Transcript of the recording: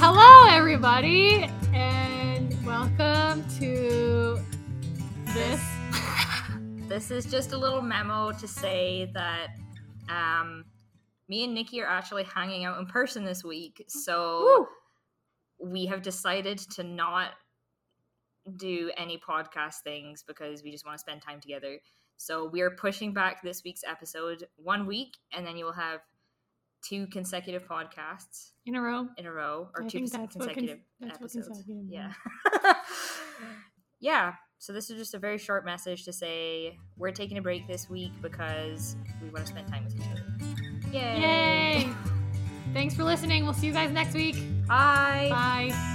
Hello, everybody, and welcome to this. This is just a little memo to say that um, me and Nikki are actually hanging out in person this week. So we have decided to not do any podcast things because we just want to spend time together. So we are pushing back this week's episode one week, and then you will have two consecutive podcasts in a row. in a row, or I two think cons- that's what consecutive what episodes. yeah. yeah. So this is just a very short message to say we're taking a break this week because we want to spend time with each other. Yay! Yay! Thanks for listening. We'll see you guys next week. Bye. Bye.